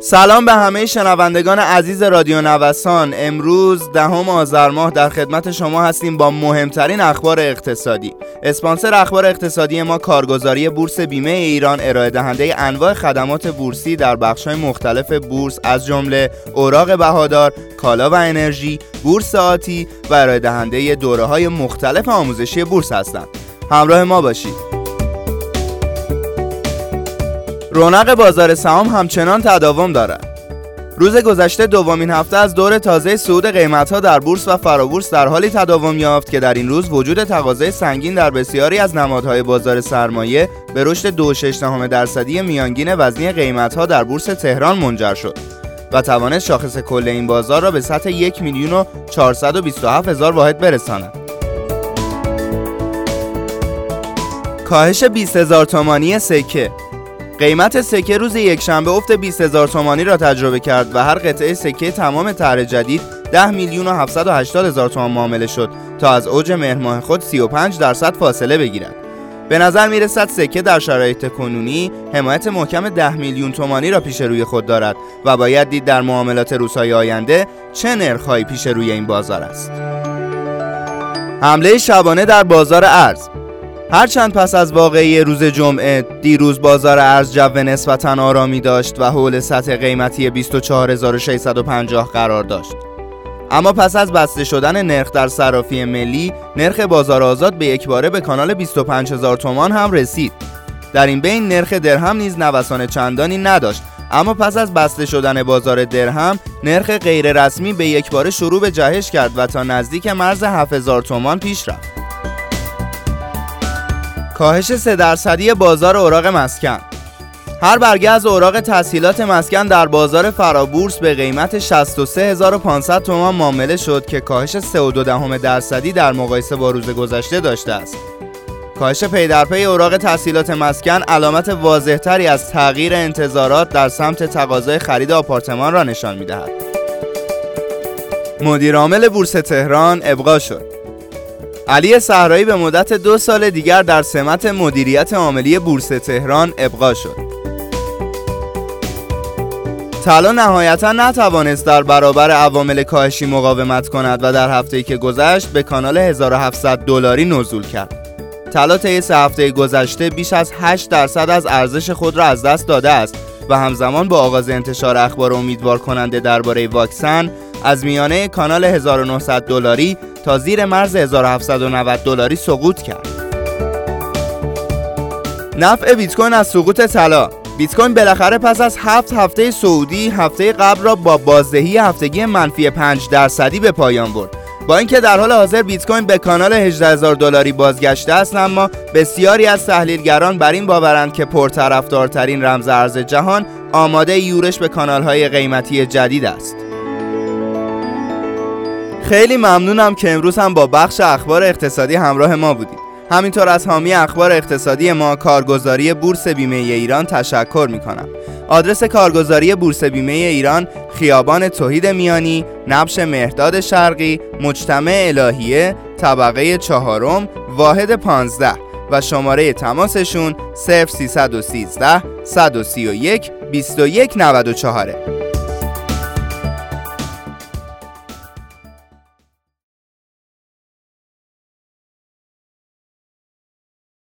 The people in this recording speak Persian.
سلام به همه شنوندگان عزیز رادیو نوسان. امروز دهم آذر ماه در خدمت شما هستیم با مهمترین اخبار اقتصادی. اسپانسر اخبار اقتصادی ما کارگزاری بورس بیمه ایران ارائه دهنده انواع خدمات بورسی در بخش‌های مختلف بورس از جمله اوراق بهادار، کالا و انرژی، بورس آتی و ارائه دهنده دوره‌های مختلف آموزشی بورس هستند. همراه ما باشید. رونق بازار سهام همچنان تداوم دارد. روز گذشته دومین هفته از دور تازه صعود قیمتها در بورس و فرابورس در حالی تداوم یافت که در این روز وجود تقاضای سنگین در بسیاری از نمادهای بازار سرمایه به رشد 2.6 درصدی میانگین وزنی قیمتها در بورس تهران منجر شد و توانست شاخص کل این بازار را به سطح 1 میلیون و 427 هزار واحد برساند. کاهش 20 هزار تومانی سکه قیمت سکه روز یکشنبه افت 20 هزار تومانی را تجربه کرد و هر قطعه سکه تمام طرح جدید 10 میلیون و 780 هزار تومان معامله شد تا از اوج مهر خود 35 درصد فاصله بگیرد. به نظر می رسد سکه در شرایط کنونی حمایت محکم 10 میلیون تومانی را پیش روی خود دارد و باید دید در معاملات روزهای آینده چه نرخهایی پیش روی این بازار است. حمله شبانه در بازار ارز هرچند پس از واقعی روز جمعه دیروز بازار ارز جو نسبتا آرامی داشت و حول سطح قیمتی 24650 قرار داشت. اما پس از بسته شدن نرخ در صرافی ملی نرخ بازار آزاد به یک باره به کانال 25000 تومان هم رسید. در این بین نرخ درهم نیز نوسان چندانی نداشت اما پس از بسته شدن بازار درهم نرخ غیررسمی به یک باره شروع به جهش کرد و تا نزدیک مرز 7000 تومان پیش رفت. کاهش 3 درصدی بازار اوراق مسکن هر برگه از اوراق تسهیلات مسکن در بازار فرابورس به قیمت 63500 تومان معامله شد که کاهش 3.2 درصدی در مقایسه با روز گذشته داشته است. کاهش پی در پی اوراق تسهیلات مسکن علامت واضحتری از تغییر انتظارات در سمت تقاضای خرید آپارتمان را نشان می‌دهد. مدیر عامل بورس تهران ابقا شد. علی صحرایی به مدت دو سال دیگر در سمت مدیریت عاملی بورس تهران ابقا شد. طلا نهایتا نتوانست در برابر عوامل کاهشی مقاومت کند و در هفته‌ای که گذشت به کانال 1700 دلاری نزول کرد. طلا طی سه هفته گذشته بیش از 8 درصد از ارزش خود را از دست داده است و همزمان با آغاز انتشار اخبار امیدوار کننده درباره واکسن از میانه کانال 1900 دلاری تا زیر مرز 1790 دلاری سقوط کرد. نفع بیت کوین از سقوط طلا. بیت کوین بالاخره پس از هفت هفته سعودی هفته قبل را با بازدهی هفتگی منفی 5 درصدی به پایان برد. با اینکه در حال حاضر بیت کوین به کانال 18000 دلاری بازگشته است اما بسیاری از تحلیلگران بر این باورند که پرطرفدارترین رمز ارز جهان آماده یورش به کانالهای قیمتی جدید است. خیلی ممنونم که امروز هم با بخش اخبار اقتصادی همراه ما بودید. همینطور از حامی اخبار اقتصادی ما کارگزاری بورس بیمه ایران تشکر می کنم آدرس کارگزاری بورس بیمه ایران خیابان توحید میانی نبش مهداد شرقی مجتمع الهیه طبقه چهارم واحد 15 و شماره تماسشون 0313 131 2194